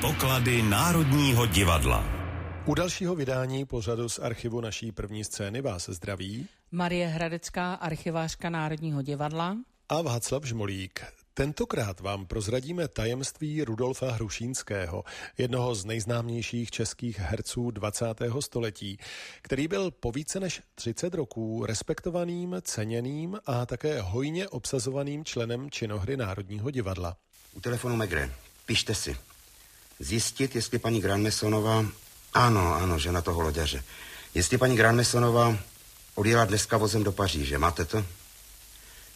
Poklady Národního divadla. U dalšího vydání pořadu z archivu naší první scény vás zdraví Marie Hradecká, archivářka Národního divadla a Václav Žmolík. Tentokrát vám prozradíme tajemství Rudolfa Hrušínského, jednoho z nejznámějších českých herců 20. století, který byl po více než 30 roků respektovaným, ceněným a také hojně obsazovaným členem činohry Národního divadla. U telefonu Megre. Pište si. Zjistit, jestli paní Granmesonová... Ano, ano, žena toho loďaře. Jestli paní Granmesonová odjela dneska vozem do Paříže. Máte to?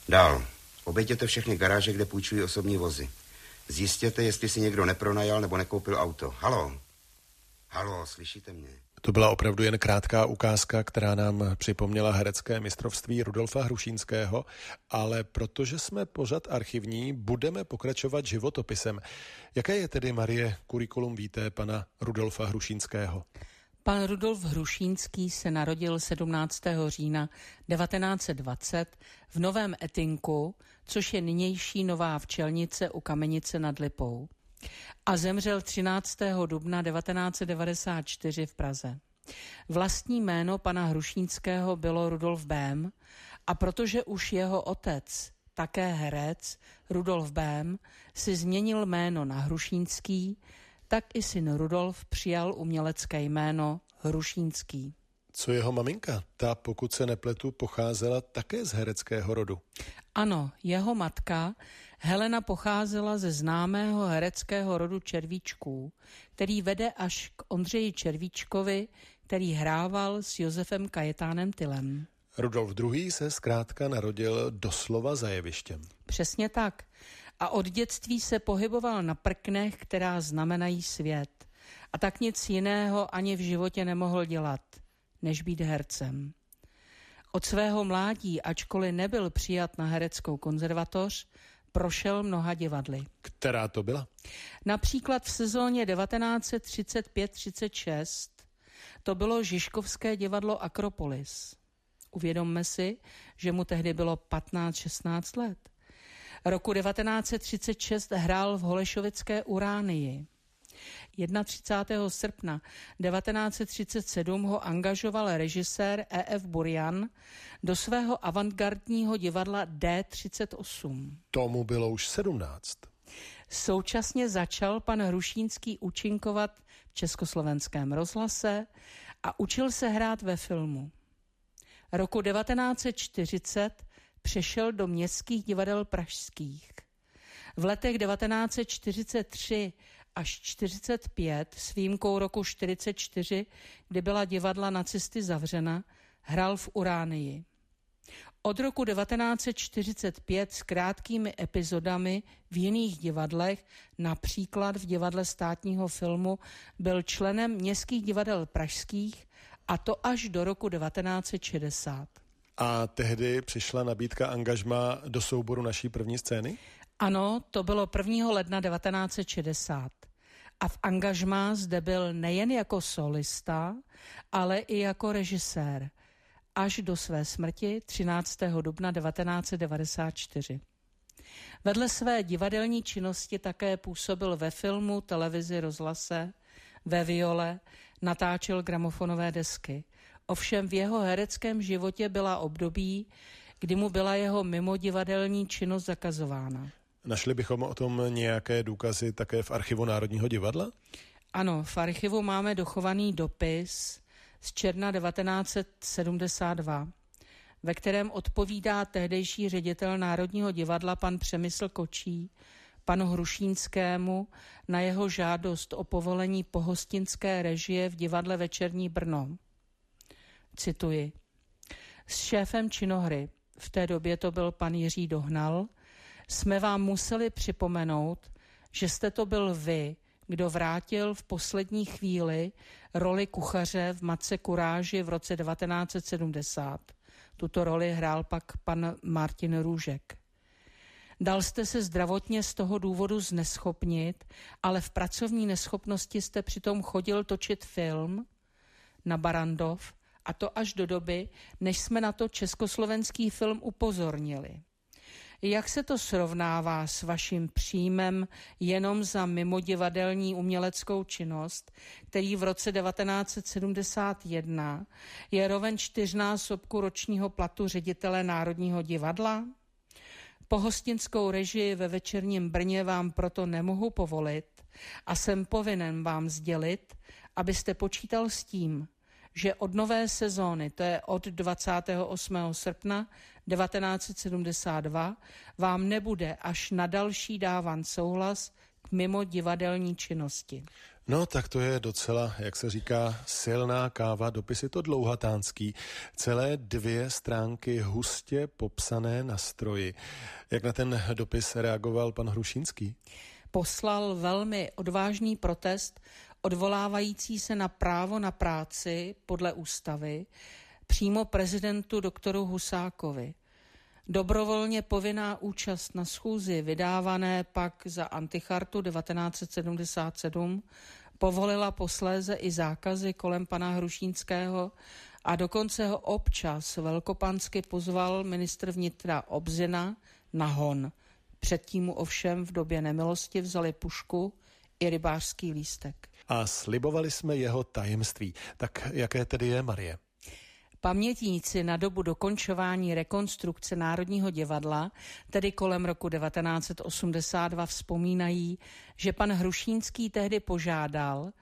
Dál. Obejděte všechny garáže, kde půjčují osobní vozy. Zjistěte, jestli si někdo nepronajal nebo nekoupil auto. Halo? Halo, slyšíte mě? To byla opravdu jen krátká ukázka, která nám připomněla herecké mistrovství Rudolfa Hrušínského, ale protože jsme pořad archivní, budeme pokračovat životopisem. Jaké je tedy, Marie, kurikulum víte pana Rudolfa Hrušínského? Pan Rudolf Hrušínský se narodil 17. října 1920 v Novém Etinku, což je nynější Nová Včelnice u Kamenice nad Lipou a zemřel 13. dubna 1994 v Praze. Vlastní jméno pana Hrušínského bylo Rudolf Bém a protože už jeho otec, také herec, Rudolf Bém, si změnil jméno na Hrušínský, tak i syn Rudolf přijal umělecké jméno Hrušínský. Co jeho maminka? Ta, pokud se nepletu, pocházela také z hereckého rodu. Ano, jeho matka Helena pocházela ze známého hereckého rodu Červíčků, který vede až k Ondřeji Červíčkovi, který hrával s Josefem Kajetánem Tylem. Rudolf II. se zkrátka narodil doslova za jevištěm. Přesně tak. A od dětství se pohyboval na prknech, která znamenají svět. A tak nic jiného ani v životě nemohl dělat, než být hercem. Od svého mládí, ačkoliv nebyl přijat na hereckou konzervatoř, prošel mnoha divadly. Která to byla? Například v sezóně 1935-36 to bylo Žižkovské divadlo Akropolis. Uvědomme si, že mu tehdy bylo 15-16 let. Roku 1936 hrál v Holešovické Uránii. 31. srpna 1937 ho angažoval režisér E.F. Burian do svého avantgardního divadla D38. Tomu bylo už 17. Současně začal pan Hrušínský účinkovat v československém rozhlase a učil se hrát ve filmu. Roku 1940 přešel do městských divadel pražských. V letech 1943 až 45 s výjimkou roku 44, kdy byla divadla nacisty zavřena, hrál v Uránii. Od roku 1945 s krátkými epizodami v jiných divadlech, například v divadle státního filmu, byl členem městských divadel pražských a to až do roku 1960. A tehdy přišla nabídka angažma do souboru naší první scény? Ano, to bylo 1. ledna 1960. A v angažmá zde byl nejen jako solista, ale i jako režisér až do své smrti 13. dubna 1994. Vedle své divadelní činnosti také působil ve filmu, televizi, rozhlase, ve viole, natáčel gramofonové desky. Ovšem v jeho hereckém životě byla období, kdy mu byla jeho mimodivadelní činnost zakazována. Našli bychom o tom nějaké důkazy také v archivu Národního divadla? Ano, v archivu máme dochovaný dopis z června 1972, ve kterém odpovídá tehdejší ředitel Národního divadla pan Přemysl Kočí panu Hrušínskému na jeho žádost o povolení pohostinské režie v divadle Večerní Brno. Cituji. S šéfem činohry, v té době to byl pan Jiří Dohnal, jsme vám museli připomenout, že jste to byl vy, kdo vrátil v poslední chvíli roli kuchaře v Matce Kuráži v roce 1970. Tuto roli hrál pak pan Martin Růžek. Dal jste se zdravotně z toho důvodu zneschopnit, ale v pracovní neschopnosti jste přitom chodil točit film na Barandov a to až do doby, než jsme na to československý film upozornili. Jak se to srovnává s vaším příjmem jenom za mimodivadelní uměleckou činnost, který v roce 1971 je roven čtyřnásobku ročního platu ředitele Národního divadla? Pohostinskou režii ve večerním Brně vám proto nemohu povolit a jsem povinen vám sdělit, abyste počítal s tím, že od nové sezóny, to je od 28. srpna 1972, vám nebude až na další dávan souhlas k mimo divadelní činnosti. No, tak to je docela, jak se říká, silná káva. Dopis je to dlouhatánský. Celé dvě stránky hustě popsané na stroji. Jak na ten dopis reagoval pan Hrušínský? Poslal velmi odvážný protest odvolávající se na právo na práci podle ústavy přímo prezidentu doktoru Husákovi. Dobrovolně povinná účast na schůzi vydávané pak za antichartu 1977 povolila posléze i zákazy kolem pana Hrušínského a dokonce ho občas velkopansky pozval ministr vnitra Obzina na hon. Předtím mu ovšem v době nemilosti vzali pušku i rybářský lístek. A slibovali jsme jeho tajemství. Tak jaké tedy je, Marie? Pamětníci na dobu dokončování rekonstrukce Národního divadla, tedy kolem roku 1982, vzpomínají, že pan Hrušínský tehdy požádal,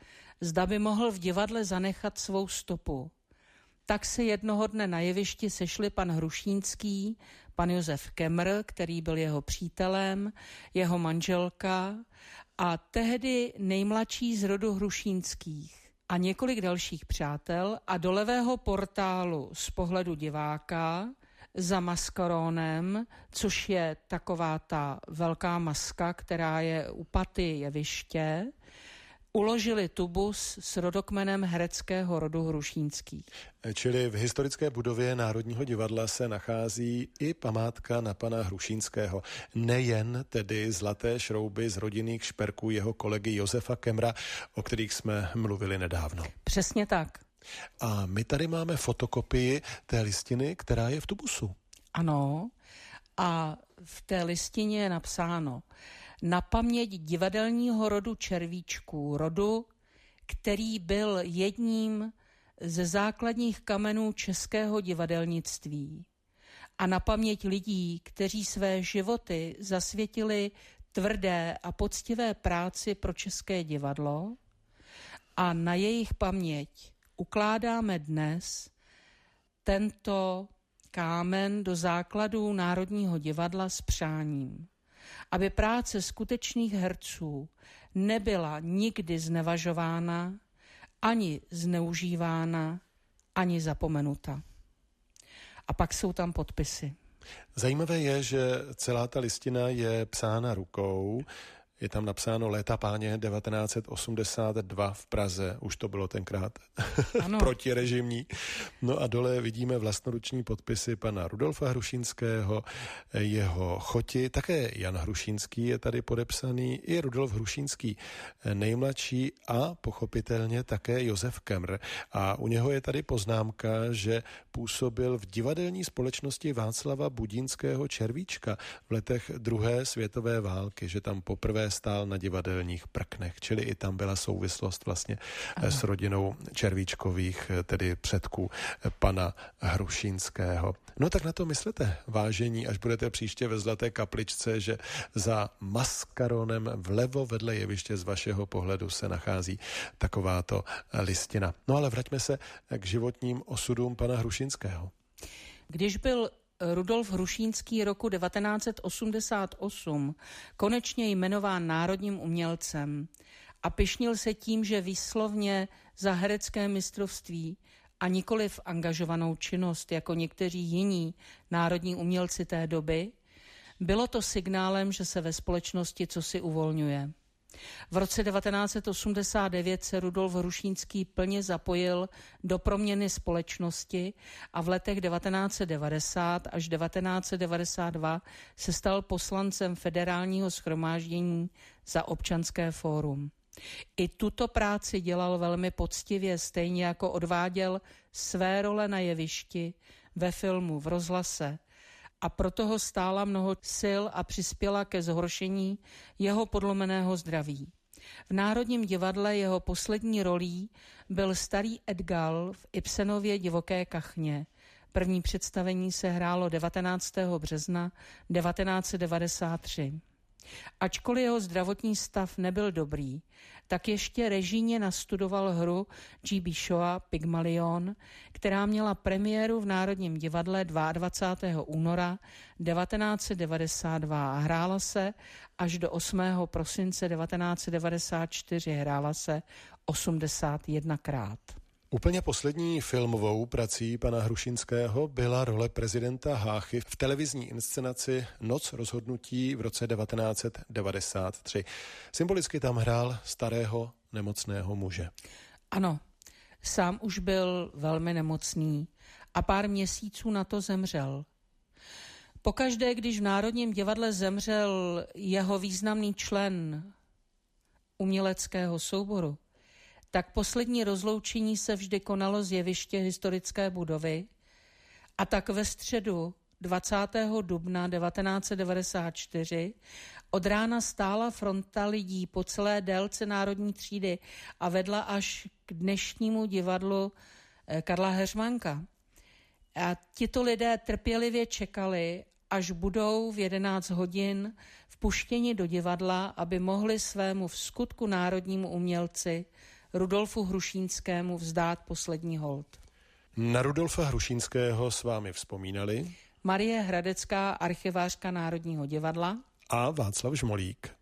zda by mohl v divadle zanechat svou stopu. Tak se jednoho dne na jevišti sešli pan Hrušínský, pan Josef Kemr, který byl jeho přítelem, jeho manželka a tehdy nejmladší z rodu Hrušínských a několik dalších přátel a do levého portálu z pohledu diváka za maskarónem, což je taková ta velká maska, která je u paty jeviště, uložili tubus s rodokmenem hereckého rodu Hrušínských. Čili v historické budově Národního divadla se nachází i památka na pana Hrušínského. Nejen tedy zlaté šrouby z rodinných šperků jeho kolegy Josefa Kemra, o kterých jsme mluvili nedávno. Přesně tak. A my tady máme fotokopii té listiny, která je v tubusu. Ano, a v té listině je napsáno na paměť divadelního rodu červíčků, rodu, který byl jedním ze základních kamenů českého divadelnictví. A na paměť lidí, kteří své životy zasvětili tvrdé a poctivé práci pro české divadlo. A na jejich paměť ukládáme dnes tento kámen do základů Národního divadla s přáním, aby práce skutečných herců nebyla nikdy znevažována, ani zneužívána, ani zapomenuta. A pak jsou tam podpisy. Zajímavé je, že celá ta listina je psána rukou je tam napsáno léta páně 1982 v Praze, už to bylo tenkrát protirežimní. No a dole vidíme vlastnoruční podpisy pana Rudolfa Hrušínského, jeho choti, také Jan Hrušínský je tady podepsaný, i Rudolf Hrušínský nejmladší a pochopitelně také Josef Kemr. A u něho je tady poznámka, že působil v divadelní společnosti Václava Budínského Červíčka v letech druhé světové války, že tam poprvé stál na divadelních prknech, čili i tam byla souvislost vlastně eh, ano. s rodinou Červíčkových, eh, tedy předků eh, pana Hrušínského. No tak na to myslete, vážení, až budete příště ve Zlaté kapličce, že za maskaronem vlevo vedle jeviště z vašeho pohledu se nachází takováto listina. No ale vraťme se k životním osudům pana Hrušínského. Když byl Rudolf Hrušínský roku 1988 konečně jmenován národním umělcem a pišnil se tím, že výslovně za herecké mistrovství a nikoli v angažovanou činnost jako někteří jiní národní umělci té doby, bylo to signálem, že se ve společnosti co si uvolňuje. V roce 1989 se Rudolf Hrušínský plně zapojil do proměny společnosti a v letech 1990 až 1992 se stal poslancem federálního schromáždění za občanské fórum. I tuto práci dělal velmi poctivě, stejně jako odváděl své role na jevišti, ve filmu, v rozhlase a proto ho stála mnoho sil a přispěla ke zhoršení jeho podlomeného zdraví. V Národním divadle jeho poslední rolí byl starý Edgal v Ibsenově divoké kachně. První představení se hrálo 19. března 1993. Ačkoliv jeho zdravotní stav nebyl dobrý, tak ještě režíně nastudoval hru G.B. Shoa Pygmalion, která měla premiéru v Národním divadle 22. února 1992 a hrála se až do 8. prosince 1994 hrála se 81 krát. Úplně poslední filmovou prací pana Hrušinského byla role prezidenta Háchy v televizní inscenaci Noc rozhodnutí v roce 1993. Symbolicky tam hrál starého nemocného muže. Ano, sám už byl velmi nemocný a pár měsíců na to zemřel. Pokaždé, když v Národním divadle zemřel jeho významný člen uměleckého souboru, tak poslední rozloučení se vždy konalo z jeviště historické budovy a tak ve středu 20. dubna 1994 od rána stála fronta lidí po celé délce Národní třídy a vedla až k dnešnímu divadlu eh, Karla Heřmanka. A tito lidé trpělivě čekali, až budou v 11 hodin vpuštěni do divadla, aby mohli svému v skutku národnímu umělci Rudolfu Hrušínskému vzdát poslední hold. Na Rudolfa Hrušínského s vámi vzpomínali Marie Hradecká, archivářka Národního divadla a Václav Žmolík.